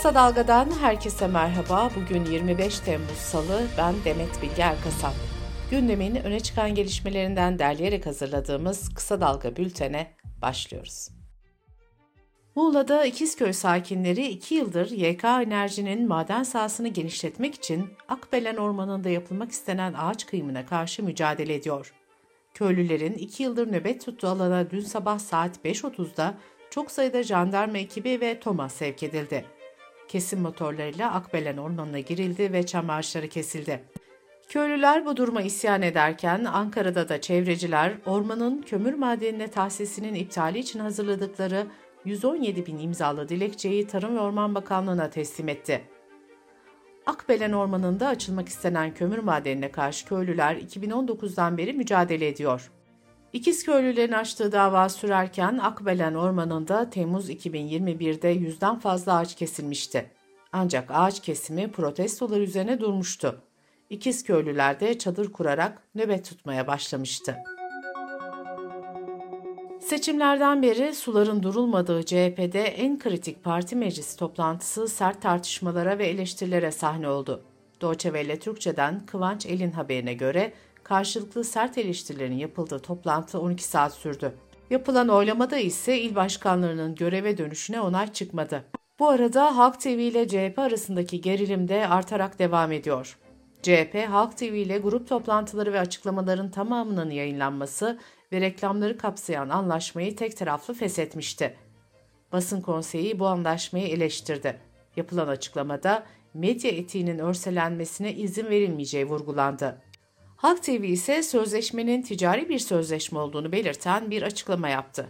Kısa Dalga'dan herkese merhaba. Bugün 25 Temmuz Salı, ben Demet Bilge Erkasap. Gündemin öne çıkan gelişmelerinden derleyerek hazırladığımız Kısa Dalga bültene başlıyoruz. Muğla'da İkizköy sakinleri 2 yıldır YK Enerji'nin maden sahasını genişletmek için Akbelen Ormanı'nda yapılmak istenen ağaç kıyımına karşı mücadele ediyor. Köylülerin 2 yıldır nöbet tuttuğu alana dün sabah saat 5.30'da çok sayıda jandarma ekibi ve TOMA sevk edildi. Kesim motorlarıyla Akbelen Ormanı'na girildi ve çam ağaçları kesildi. Köylüler bu duruma isyan ederken Ankara'da da çevreciler ormanın kömür madenine tahsisinin iptali için hazırladıkları 117 bin imzalı dilekçeyi Tarım ve Orman Bakanlığı'na teslim etti. Akbelen Ormanı'nda açılmak istenen kömür madenine karşı köylüler 2019'dan beri mücadele ediyor. İkiz köylülerin açtığı dava sürerken Akbelen Ormanı'nda Temmuz 2021'de yüzden fazla ağaç kesilmişti. Ancak ağaç kesimi protestolar üzerine durmuştu. İkiz köylüler de çadır kurarak nöbet tutmaya başlamıştı. Seçimlerden beri suların durulmadığı CHP'de en kritik parti meclisi toplantısı sert tartışmalara ve eleştirilere sahne oldu. Welle Türkçe'den Kıvanç Elin haberine göre karşılıklı sert eleştirilerin yapıldığı toplantı 12 saat sürdü. Yapılan oylamada ise il başkanlarının göreve dönüşüne onay çıkmadı. Bu arada Halk TV ile CHP arasındaki gerilim de artarak devam ediyor. CHP, Halk TV ile grup toplantıları ve açıklamaların tamamının yayınlanması ve reklamları kapsayan anlaşmayı tek taraflı feshetmişti. Basın konseyi bu anlaşmayı eleştirdi. Yapılan açıklamada medya etiğinin örselenmesine izin verilmeyeceği vurgulandı. Halk TV ise sözleşmenin ticari bir sözleşme olduğunu belirten bir açıklama yaptı.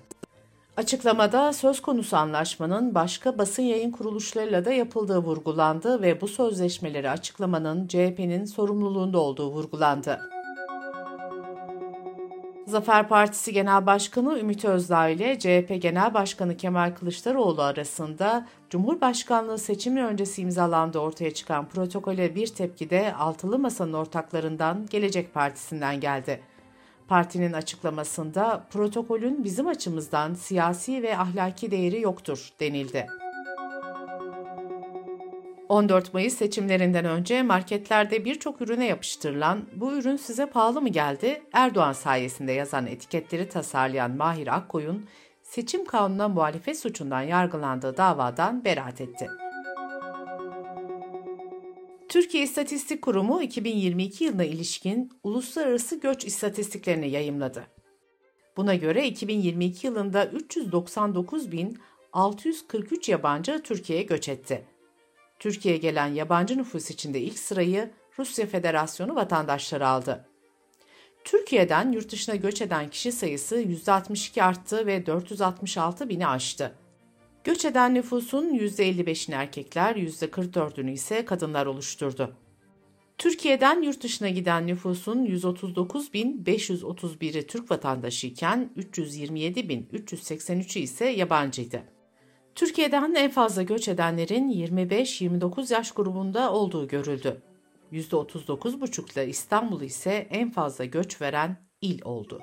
Açıklamada söz konusu anlaşmanın başka basın yayın kuruluşlarıyla da yapıldığı vurgulandı ve bu sözleşmeleri açıklamanın CHP'nin sorumluluğunda olduğu vurgulandı. Zafer Partisi Genel Başkanı Ümit Özdağ ile CHP Genel Başkanı Kemal Kılıçdaroğlu arasında Cumhurbaşkanlığı seçimi öncesi imzalandığı ortaya çıkan protokole bir tepki de altılı masanın ortaklarından Gelecek Partisi'nden geldi. Partinin açıklamasında protokolün bizim açımızdan siyasi ve ahlaki değeri yoktur denildi. 14 Mayıs seçimlerinden önce marketlerde birçok ürüne yapıştırılan bu ürün size pahalı mı geldi? Erdoğan sayesinde yazan etiketleri tasarlayan Mahir Akkoyun, seçim kanununa muhalefet suçundan yargılandığı davadan beraat etti. Türkiye İstatistik Kurumu 2022 yılına ilişkin uluslararası göç istatistiklerini yayımladı. Buna göre 2022 yılında 399.643 yabancı Türkiye'ye göç etti. Türkiye'ye gelen yabancı nüfus içinde ilk sırayı Rusya Federasyonu vatandaşları aldı. Türkiye'den yurt dışına göç eden kişi sayısı %62 arttı ve 466 bini aştı. Göç eden nüfusun %55'ini erkekler, %44'ünü ise kadınlar oluşturdu. Türkiye'den yurt dışına giden nüfusun 139.531'i Türk vatandaşı iken 327.383'ü ise yabancıydı. Türkiye'den en fazla göç edenlerin 25-29 yaş grubunda olduğu görüldü. %39,5 ile İstanbul ise en fazla göç veren il oldu.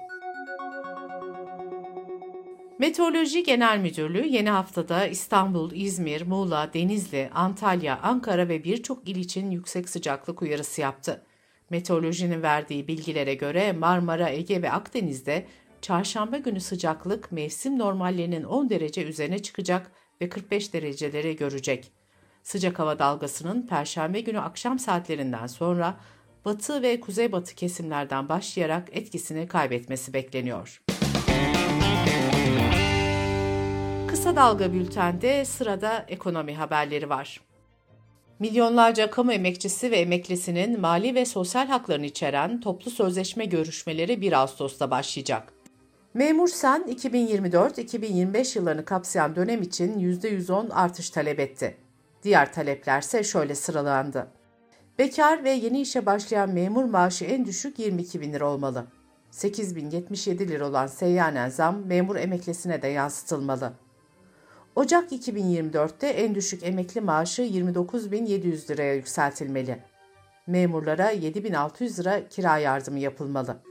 Meteoroloji Genel Müdürlüğü yeni haftada İstanbul, İzmir, Muğla, Denizli, Antalya, Ankara ve birçok il için yüksek sıcaklık uyarısı yaptı. Meteorolojinin verdiği bilgilere göre Marmara, Ege ve Akdeniz'de çarşamba günü sıcaklık mevsim normallerinin 10 derece üzerine çıkacak ve 45 dereceleri görecek. Sıcak hava dalgasının perşembe günü akşam saatlerinden sonra batı ve kuzeybatı kesimlerden başlayarak etkisini kaybetmesi bekleniyor. Kısa Dalga Bülten'de sırada ekonomi haberleri var. Milyonlarca kamu emekçisi ve emeklisinin mali ve sosyal haklarını içeren toplu sözleşme görüşmeleri 1 Ağustos'ta başlayacak. Memur Sen 2024-2025 yıllarını kapsayan dönem için %110 artış talep etti. Diğer taleplerse şöyle sıralandı. Bekar ve yeni işe başlayan memur maaşı en düşük 22 bin lira olmalı. 8077 lira olan seyyanen zam memur emeklisine de yansıtılmalı. Ocak 2024'te en düşük emekli maaşı 29.700 liraya yükseltilmeli. Memurlara 7.600 lira kira yardımı yapılmalı.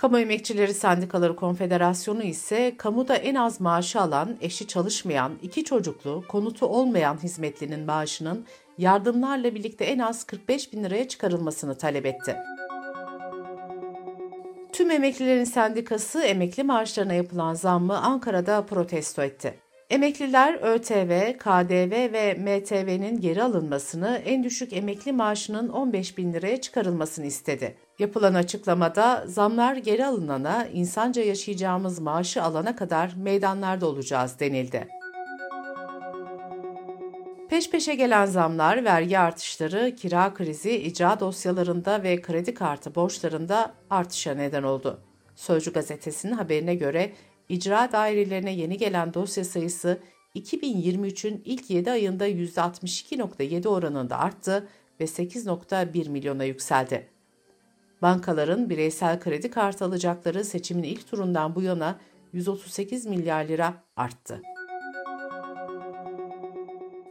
Kamu Emekçileri Sendikaları Konfederasyonu ise kamuda en az maaşı alan, eşi çalışmayan, iki çocuklu, konutu olmayan hizmetlinin maaşının yardımlarla birlikte en az 45 bin liraya çıkarılmasını talep etti. Tüm emeklilerin sendikası emekli maaşlarına yapılan zammı Ankara'da protesto etti. Emekliler ÖTV, KDV ve MTV'nin geri alınmasını, en düşük emekli maaşının 15 bin liraya çıkarılmasını istedi. Yapılan açıklamada zamlar geri alınana, insanca yaşayacağımız maaşı alana kadar meydanlarda olacağız denildi. Peş peşe gelen zamlar, vergi artışları, kira krizi, icra dosyalarında ve kredi kartı borçlarında artışa neden oldu. Sözcü gazetesinin haberine göre icra dairelerine yeni gelen dosya sayısı 2023'ün ilk 7 ayında %62.7 oranında arttı ve 8.1 milyona yükseldi. Bankaların bireysel kredi kartı alacakları seçimin ilk turundan bu yana 138 milyar lira arttı.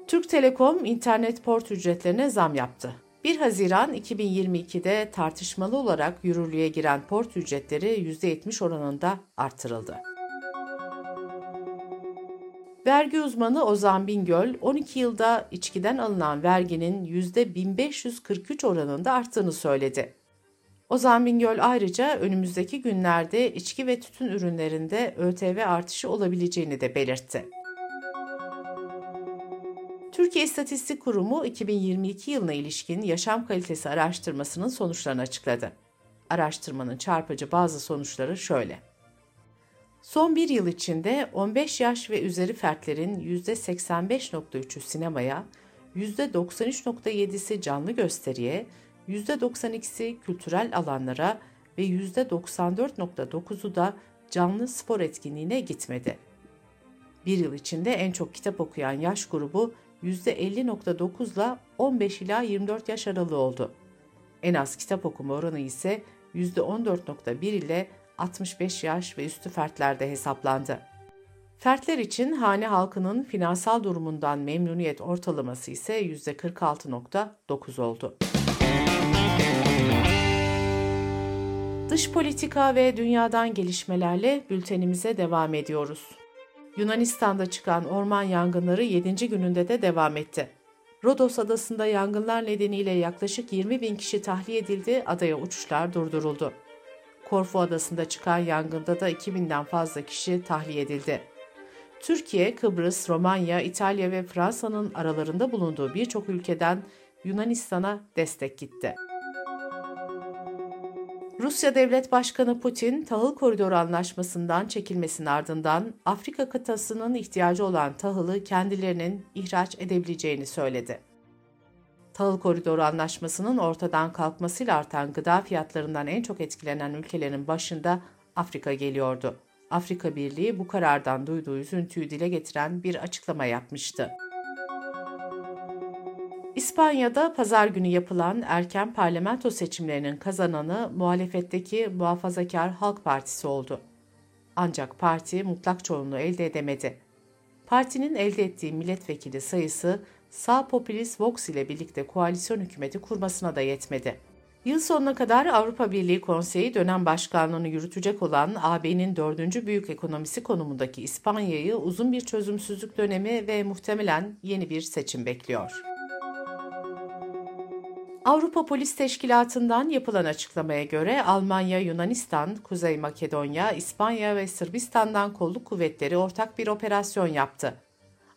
Türk Telekom internet port ücretlerine zam yaptı. 1 Haziran 2022'de tartışmalı olarak yürürlüğe giren port ücretleri %70 oranında artırıldı. Vergi uzmanı Ozan Bingöl, 12 yılda içkiden alınan verginin %1543 oranında arttığını söyledi. Ozan Bingöl ayrıca önümüzdeki günlerde içki ve tütün ürünlerinde ÖTV artışı olabileceğini de belirtti. Türkiye İstatistik Kurumu 2022 yılına ilişkin yaşam kalitesi araştırmasının sonuçlarını açıkladı. Araştırmanın çarpıcı bazı sonuçları şöyle. Son bir yıl içinde 15 yaş ve üzeri fertlerin %85.3'ü sinemaya, %93.7'si canlı gösteriye, %92'si kültürel alanlara ve %94.9'u da canlı spor etkinliğine gitmedi. Bir yıl içinde en çok kitap okuyan yaş grubu %50.9 ile 15 ila 24 yaş aralığı oldu. En az kitap okuma oranı ise %14.1 ile 65 yaş ve üstü fertlerde hesaplandı. Fertler için hane halkının finansal durumundan memnuniyet ortalaması ise %46.9 oldu. Dış politika ve dünyadan gelişmelerle bültenimize devam ediyoruz. Yunanistan'da çıkan orman yangınları 7. gününde de devam etti. Rodos adasında yangınlar nedeniyle yaklaşık 20 bin kişi tahliye edildi, adaya uçuşlar durduruldu. Korfu adasında çıkan yangında da 2000'den fazla kişi tahliye edildi. Türkiye, Kıbrıs, Romanya, İtalya ve Fransa'nın aralarında bulunduğu birçok ülkeden Yunanistan'a destek gitti. Rusya Devlet Başkanı Putin, tahıl koridoru anlaşmasından çekilmesinin ardından Afrika kıtasının ihtiyacı olan tahılı kendilerinin ihraç edebileceğini söyledi. Tahıl koridoru anlaşmasının ortadan kalkmasıyla artan gıda fiyatlarından en çok etkilenen ülkelerin başında Afrika geliyordu. Afrika Birliği bu karardan duyduğu üzüntüyü dile getiren bir açıklama yapmıştı. İspanya'da pazar günü yapılan erken parlamento seçimlerinin kazananı muhalefetteki Muhafazakar Halk Partisi oldu. Ancak parti mutlak çoğunluğu elde edemedi. Partinin elde ettiği milletvekili sayısı sağ popülist Vox ile birlikte koalisyon hükümeti kurmasına da yetmedi. Yıl sonuna kadar Avrupa Birliği Konseyi dönem başkanlığını yürütecek olan AB'nin dördüncü büyük ekonomisi konumundaki İspanya'yı uzun bir çözümsüzlük dönemi ve muhtemelen yeni bir seçim bekliyor. Avrupa Polis Teşkilatı'ndan yapılan açıklamaya göre Almanya, Yunanistan, Kuzey Makedonya, İspanya ve Sırbistan'dan kolluk kuvvetleri ortak bir operasyon yaptı.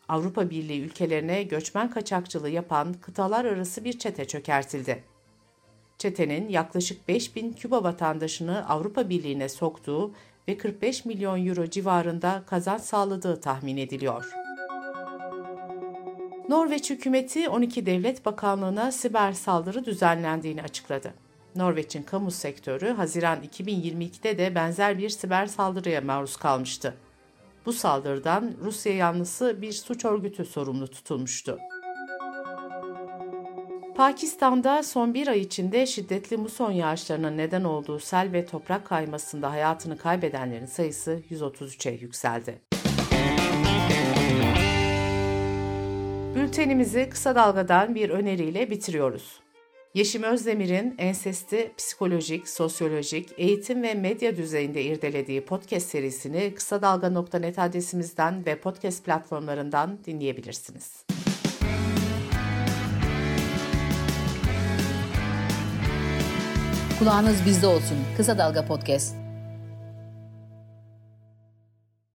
Avrupa Birliği ülkelerine göçmen kaçakçılığı yapan kıtalar arası bir çete çökertildi. Çetenin yaklaşık 5 bin Küba vatandaşını Avrupa Birliği'ne soktuğu ve 45 milyon euro civarında kazanç sağladığı tahmin ediliyor. Norveç hükümeti 12 devlet bakanlığına siber saldırı düzenlendiğini açıkladı. Norveç'in kamu sektörü Haziran 2022'de de benzer bir siber saldırıya maruz kalmıştı. Bu saldırıdan Rusya yanlısı bir suç örgütü sorumlu tutulmuştu. Pakistan'da son bir ay içinde şiddetli muson yağışlarının neden olduğu sel ve toprak kaymasında hayatını kaybedenlerin sayısı 133'e yükseldi. Bültenimizi kısa dalgadan bir öneriyle bitiriyoruz. Yeşim Özdemir'in ensesti psikolojik, sosyolojik, eğitim ve medya düzeyinde irdelediği podcast serisini kısa dalga.net adresimizden ve podcast platformlarından dinleyebilirsiniz. Kulağınız bizde olsun. Kısa Dalga Podcast.